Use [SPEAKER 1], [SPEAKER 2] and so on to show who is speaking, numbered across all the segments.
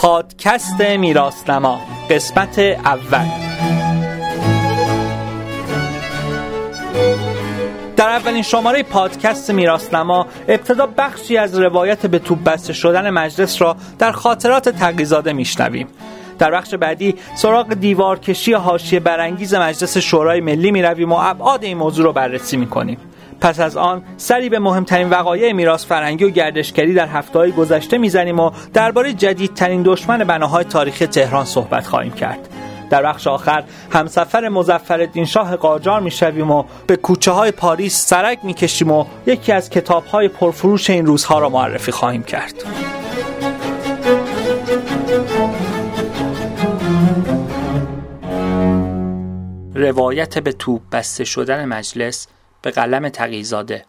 [SPEAKER 1] پادکست میراثنما قسمت اول در اولین شماره پادکست میراثنما ابتدا بخشی از روایت به توپ بسته شدن مجلس را در خاطرات تقیزاده میشنویم در بخش بعدی سراغ دیوار کشی حاشیه برانگیز مجلس شورای ملی می رویم و ابعاد این موضوع را بررسی می کنیم. پس از آن سری به مهمترین وقایع میراث فرنگی و گردشگری در هفتههای گذشته می‌زنیم و درباره جدیدترین دشمن بناهای تاریخی تهران صحبت خواهیم کرد. در بخش آخر همسفر مزفر شاه قاجار می‌شویم و به کوچه های پاریس سرک می‌کشیم و یکی از کتاب های پرفروش این روزها را معرفی خواهیم کرد. روایت به توپ بسته شدن مجلس به قلم تقیزاده.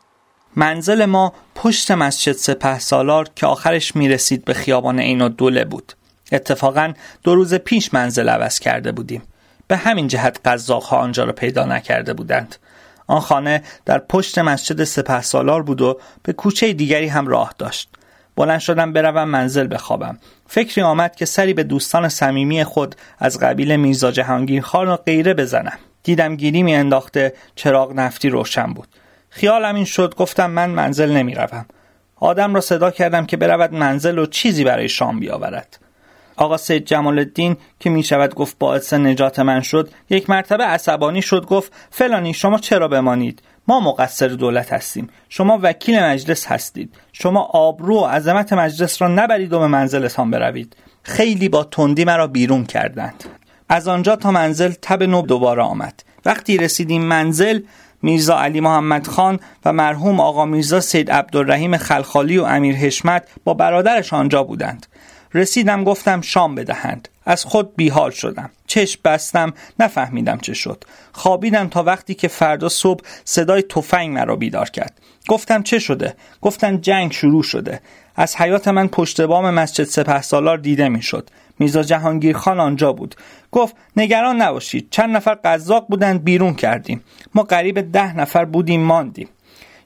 [SPEAKER 1] منزل ما پشت مسجد سپه سالار که آخرش می‌رسید به خیابان عین دوله بود. اتفاقا دو روز پیش منزل عوض کرده بودیم. به همین جهت قزاق ها آنجا را پیدا نکرده بودند. آن خانه در پشت مسجد سپه سالار بود و به کوچه دیگری هم راه داشت. بلند شدم بروم منزل بخوابم. فکری آمد که سری به دوستان صمیمی خود از قبیل میرزا جهانگیر خان و غیره بزنم. دیدم گیری می انداخته چراغ نفتی روشن بود. خیالم این شد گفتم من منزل نمی روم. آدم را صدا کردم که برود منزل و چیزی برای شام بیاورد. آقا سید جمال الدین که می شود گفت باعث نجات من شد یک مرتبه عصبانی شد گفت فلانی شما چرا بمانید؟ ما مقصر دولت هستیم. شما وکیل مجلس هستید. شما آبرو و عظمت مجلس را نبرید و به منزلتان بروید. خیلی با تندی مرا بیرون کردند. از آنجا تا منزل تب نو دوباره آمد. وقتی رسیدیم منزل میرزا علی محمد خان و مرحوم آقا میرزا سید عبدالرحیم خلخالی و امیر حشمت با برادرش آنجا بودند. رسیدم گفتم شام بدهند. از خود بیحال شدم. چشم بستم نفهمیدم چه شد. خوابیدم تا وقتی که فردا صبح صدای تفنگ مرا بیدار کرد. گفتم چه شده؟ گفتن جنگ شروع شده. از حیات من پشت بام مسجد سپه سالار دیده می‌شد. میرزا جهانگیر خان آنجا بود. گفت نگران نباشید چند نفر قزاق بودند بیرون کردیم. ما قریب ده نفر بودیم ماندیم.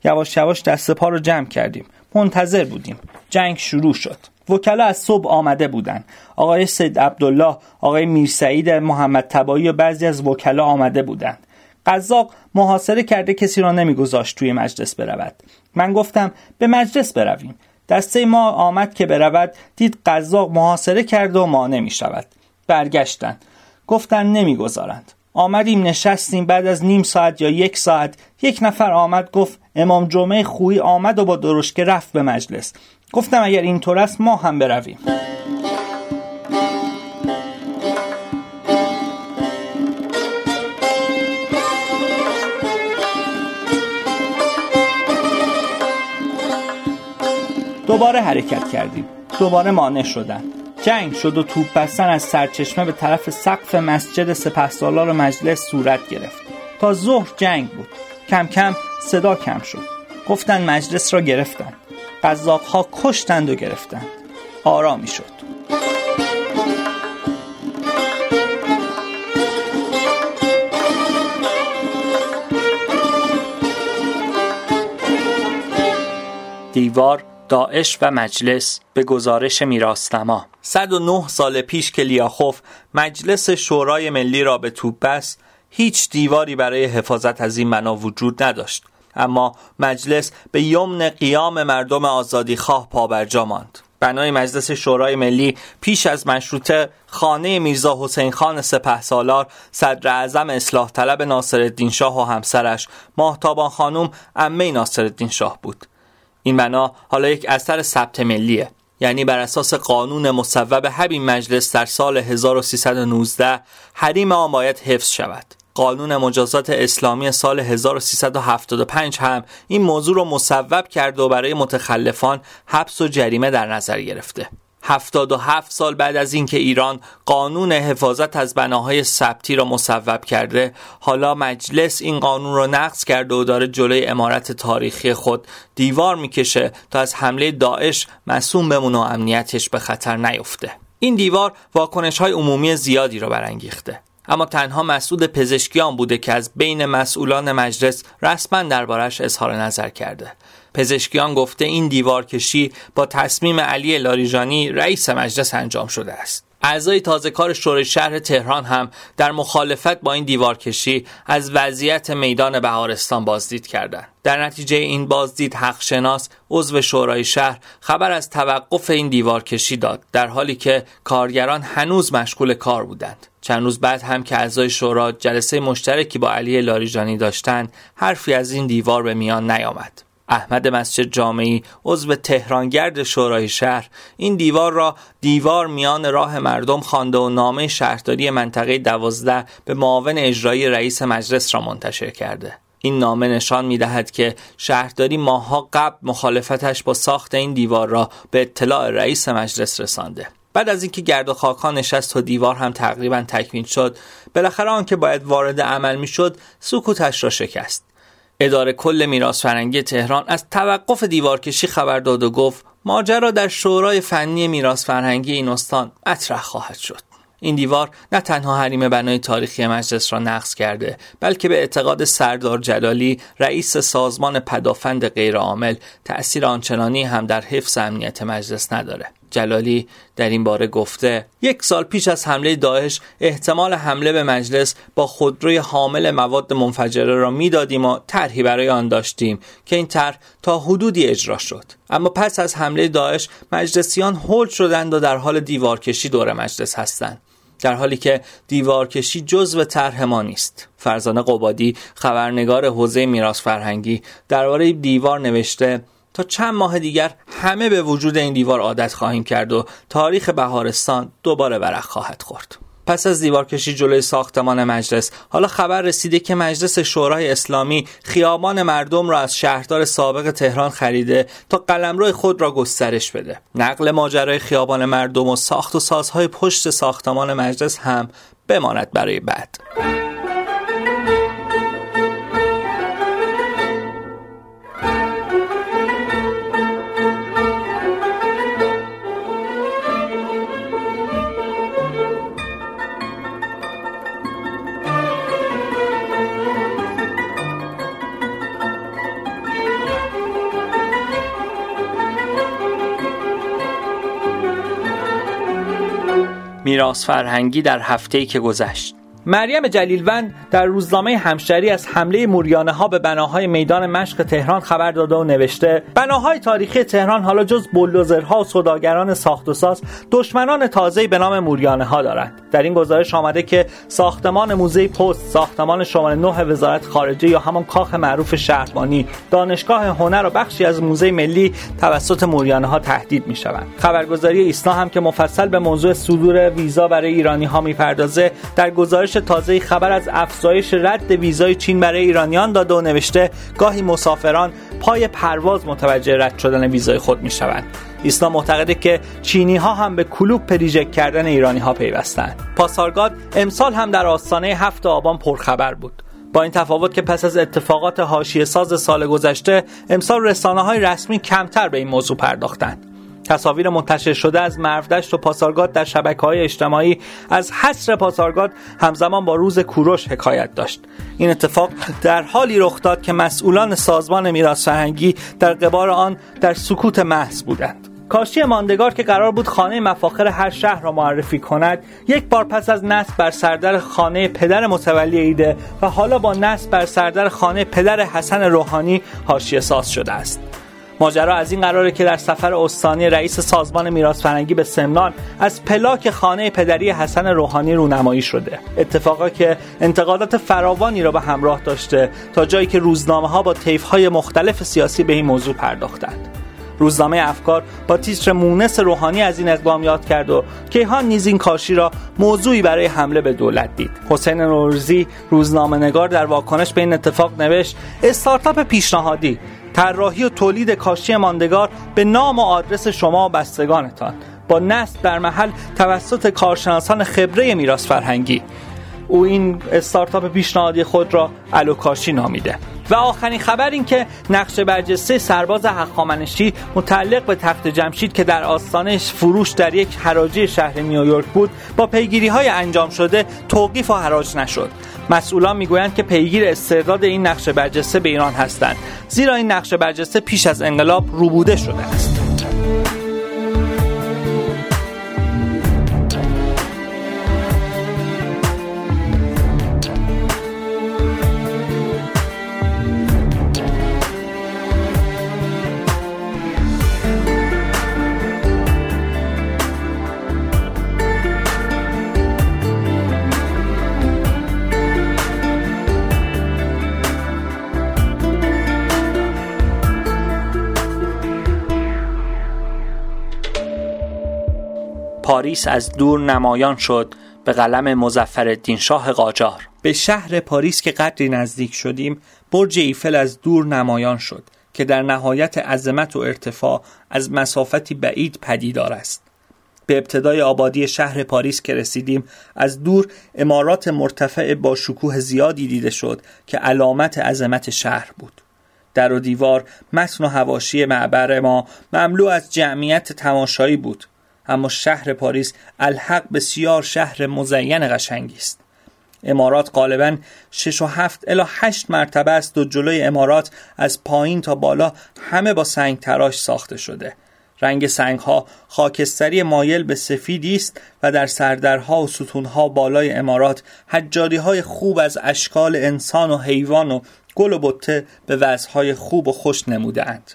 [SPEAKER 1] یواش یواش دست پا رو جمع کردیم. منتظر بودیم. جنگ شروع شد. وکلا از صبح آمده بودند. آقای سید عبدالله آقای میرسعید محمد تبایی و بعضی از وکلا آمده بودند. قزاق محاصره کرده کسی را نمیگذاشت توی مجلس برود. من گفتم به مجلس برویم. دسته ما آمد که برود دید قزاق محاصره کرده و ما نمی شود برگشتند. گفتن نمی‌گذارند. آمدیم نشستیم بعد از نیم ساعت یا یک ساعت. یک نفر آمد گفت امام جمعه خویی آمد و با درشکه رفت به مجلس. گفتم اگر اینطور است ما هم برویم. دوباره حرکت کردیم. دوباره مانع شدن. جنگ شد و توپ بستن از سرچشمه به طرف سقف مسجد سپهسالار مجلس صورت گرفت. تا ظهر جنگ بود. کم کم صدا کم شد. گفتن مجلس را گرفتند ها کشتند و گرفتند. آرامی شد دیوار داعش و مجلس به گزارش میراستما 109 سال پیش که لیاخوف مجلس شورای ملی را به توپ بست هیچ دیواری برای حفاظت از این بنا وجود نداشت. اما مجلس به یمن قیام مردم آزادی خواه پابرجا ماند. بنای مجلس شورای ملی پیش از مشروطه خانه میرزا حسین خان سپه سالار صدر اعظم اصلاح طلب ناصرالدین شاه و همسرش ماهتابان خانم امه ناصرالدین شاه بود. این بنا حالا یک اثر ثبت ملیه. یعنی بر اساس قانون مصوب همین مجلس در سال 1319 حریم آن باید حفظ شود. قانون مجازات اسلامی سال 1375 هم این موضوع را مصوب کرده و برای متخلفان حبس و جریمه در نظر گرفته. 77 سال بعد از اینکه ایران قانون حفاظت از بناهای ثبتی را مصوب کرده حالا مجلس این قانون را نقض کرده و داره جلوی امارت تاریخی خود دیوار می‌کشه تا از حمله داعش مسوم بمونه و امنیتش به خطر نیفته. این دیوار واکنش های عمومی زیادی را برانگیخته. اما تنها مسئول پزشکیان بوده که از بین مسئولان مجلس رسما دربارش اظهار نظر کرده. پزشکیان گفته این دیوارکشی با تصمیم علی لاریجانی رئیس مجلس انجام شده است اعضای تازه کار شورای شهر تهران هم در مخالفت با این دیوارکشی از وضعیت میدان بهارستان بازدید کردند. در نتیجه این بازدید حق شناس عضو شورای شهر خبر از توقف این دیوارکشی داد در حالی که کارگران هنوز مشغول کار بودند. چند روز بعد هم که اعضای شورا جلسه مشترکی با علی لاریجانی داشتند حرفی از این دیوار به میان نیامد. احمد مسجد جامعی عضو تهرانگرد شورای شهر. این دیوار را دیوار میان راه مردم خوانده و نامه شهرداری منطقه دوازده به معاون اجرایی رئیس مجلس را منتشر کرده. این نامه نشان می دهد که شهرداری ماهها قبل مخالفتش با ساخت این دیوار را به اطلاع رئیس مجلس رسانده. بعد از اینکه گرد و خاکها نشست و دیوار هم تقریبا تکمیل شد بالاخره آنکه باید وارد عمل می‌شد سکوتش را شکست. اداره کل میراث فرهنگی تهران از توقف دیوارکشی خبر داد و گفت ماجرا در شورای فنی میراث فرهنگی این استان مطرح خواهد شد. این دیوار نه تنها حریم بنای تاریخی مجلس را نقض کرده بلکه به اعتقاد سردار جلالی رئیس سازمان پدافند غیرعامل تأثیر آنچنانی هم در حفظ امنیت مجلس نداره. جلالی در این باره گفته یک سال پیش از حمله داعش احتمال حمله به مجلس با خودروی حامل مواد منفجره را می‌دادیم و طرحی برای آن داشتیم که این طرح تا حدودی اجرا شد. اما پس از حمله داعش مجلسیان هول شدند و در حال دیوارکشی دور مجلس هستند. در حالی که دیوارکشی جزو طرح ما نیست. فرزانه قبادی خبرنگار حوزه میراث فرهنگی درباره دیوار نوشته تا چند ماه دیگر همه به وجود این دیوار عادت خواهیم کرد و تاریخ بهارستان دوباره ورق خواهد خورد. پس از دیوارکشی جلوی ساختمان مجلس حالا خبر رسیده که مجلس شورای اسلامی خیابان مردم را از شهردار سابق تهران خریده تا قلمرو خود را گسترش بده. نقل ماجرای خیابان مردم و ساخت و سازهای پشت ساختمان مجلس هم بماند برای بعد. میراث فرهنگی در هفته‌ای که گذشت. مریم جلیلوند در روزنامه همشری از حمله موریانه ها به بناهای میدان مشق تهران خبر داده و نوشته بناهای تاریخی تهران حالا جز بلدوزرها و سوداگران ساخت و ساز دشمنان تازه‌ای به نام موریانه ها دارند. در این گزارش آمده که ساختمان موزه پست ساختمان شماره 9 وزارت خارجه یا همان کاخ معروف شهربانی دانشگاه هنر و بخشی از موزه ملی توسط موریانه ها تهدید می شوند خبرگزاری ایسنا هم که مفصل به موضوع صدور ویزا برای ایرانی ها می‌پردازه در گزارش تازه خبر از افزایش رد ویزای چین برای ایرانیان داده و نوشته گاهی مسافران پای پرواز متوجه رد شدن ویزای خود می شوند ایسنا معتقده که چینی ها هم به کلوب پریژک کردن ایرانی ها پیوستند. پاسارگاد امسال هم در آستانه هفت آبان پرخبر بود. با این تفاوت که پس از اتفاقات حاشیه ساز سال گذشته امسال رسانه های رسمی کمتر به این موضوع پرداختند. تصاویر منتشر شده از مرفدشت و پاسارگاد در شبکه های اجتماعی از حصر پاسارگاد همزمان با روز کوروش حکایت داشت. این اتفاق در حالی رخ داد که مسئولان سازمان میراث فرهنگی در قبار آن در سکوت محض بودند. کاشی ماندگار که قرار بود خانه مفاخر هر شهر را معرفی کند یک بار پس از نصب بر سردر خانه پدر متولی ایده و حالا با نصب بر سردر خانه پدر حسن روحانی حاشیه ساز شده است. ماجرا از این قراره که در سفر استانی رئیس سازمان میراث فرهنگی به سمنان از پلاک خانه پدری حسن روحانی رونمایی شده. اتفاقا که انتقادات فراوانی را به همراه داشته تا جایی که روزنامه ها با طیف های مختلف سیاسی به این موضوع پرداختند. روزنامه افکار با تیتر مونس روحانی از این اقدام یاد کرد و کیهان نیز این کاشی را موضوعی برای حمله به دولت دید. حسین نوروزی روزنامه نگار در واکنش به این اتفاق نوشت استارتاپ پیشنهادی طراحی و تولید کاشی ماندگار به نام و آدرس شما و بستگانتان. با نصب در محل توسط کارشناسان خبره میراث فرهنگی. او این استارتاپ پیشنهادی خود را الوکاشی نامیده. و آخرین خبر این که نقشه برجسته سرباز حقامنشی متعلق به تخت جمشید که در آستانش فروش در یک حراجی شهر نیویورک بود با پیگیری های انجام شده توقیف و حراج نشد. مسئولان می‌گویند که پیگیر استرداد این نقشه برجسته به ایران هستند زیرا این نقشه برجسته پیش از انقلاب روبوده شده است. پاریس از دور نمایان شد به قلم مظفرالدین شاه قاجار. به شهر پاریس که قدری نزدیک شدیم برج ایفل از دور نمایان شد که در نهایت عظمت و ارتفاع از مسافتی بعید پدیدار است. به ابتدای آبادی شهر پاریس که رسیدیم از دور عمارات مرتفع با شکوه زیادی دیده شد که علامت عظمت شهر بود. در و دیوار متن و حواشی معبر ما مملو از جمعیت تماشایی بود. اما شهر پاریس الحق بسیار شهر مزین قشنگی است امارات غالبا 6 و 7 الی 8 مرتبه است و جلوی امارات از پایین تا بالا همه با سنگ تراش ساخته شده رنگ سنگ ها خاکستری مایل به سفیدی است و در سردرها و ستونها بالای امارات حجاری های خوب از اشکال انسان و حیوان و گل و بطه به وضعهای خوب و خوش نموده اند.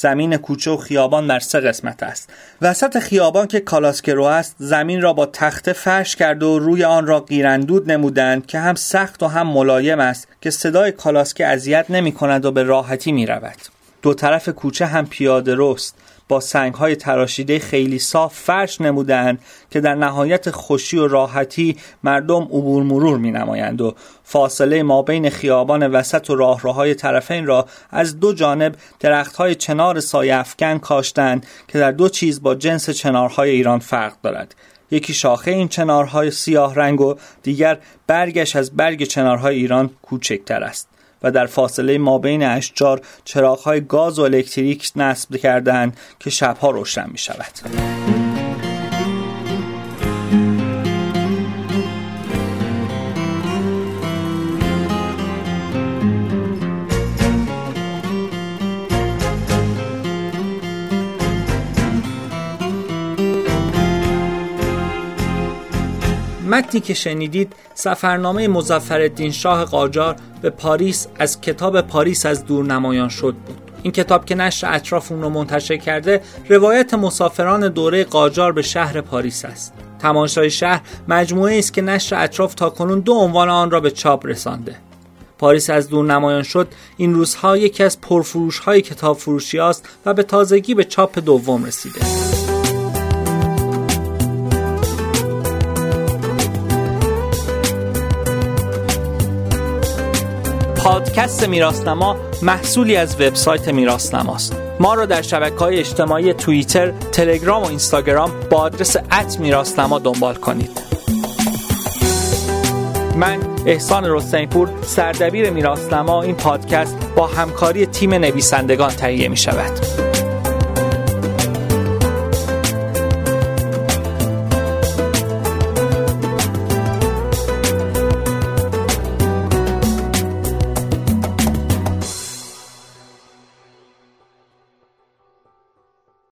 [SPEAKER 1] زمین کوچه و خیابان در سه قسمت است. وسط خیابان که کالاسکرو است زمین را با تخته فرش کرده و روی آن را قیرندود نمودند که هم سخت و هم ملایم است که صدای کالاسکه اذیت نمی کند و به راحتی می رود. دو طرف کوچه هم پیاده رست. با سنگ های تراشیده خیلی صاف فرش نمودند که در نهایت خوشی و راحتی مردم عبور مرور می نمایند و فاصله ما بین خیابان وسط و راهروهای طرفین را از دو جانب درخت های چنار سایه افکن کاشتند که در دو چیز با جنس چنارهای ایران فرق دارد. یکی شاخه این چنارهای سیاه رنگ و دیگر برگش از برگ چنارهای ایران کوچکتر است. و در فاصله ما بین اشجار چراغهای گاز و الکتریک نصب کردند که شبها روشن می شود. متنی که شنیدید سفرنامه مظفرالدین شاه قاجار به پاریس از کتاب پاریس از دور نمایان شد بود. این کتاب که نشر اطراف اون رو منتشر کرده روایت مسافران دوره قاجار به شهر پاریس است. تماشای شهر مجموعه است که نشر اطراف تا کنون دو عنوان آن را به چاپ رسانده. پاریس از دور نمایان شد این روزها یکی از پرفروش های کتاب فروشی است و به تازگی به چاپ دوم رسیده. پادکست میراسنما محصولی از وبسایت میراسنماست ما را در شبکه های اجتماعی توییتر، تلگرام و اینستاگرام با آدرس ات میراسنما دنبال کنید من احسان رستنیپور سردبیر میراسنما این پادکست با همکاری تیم نویسندگان تهیه می شود.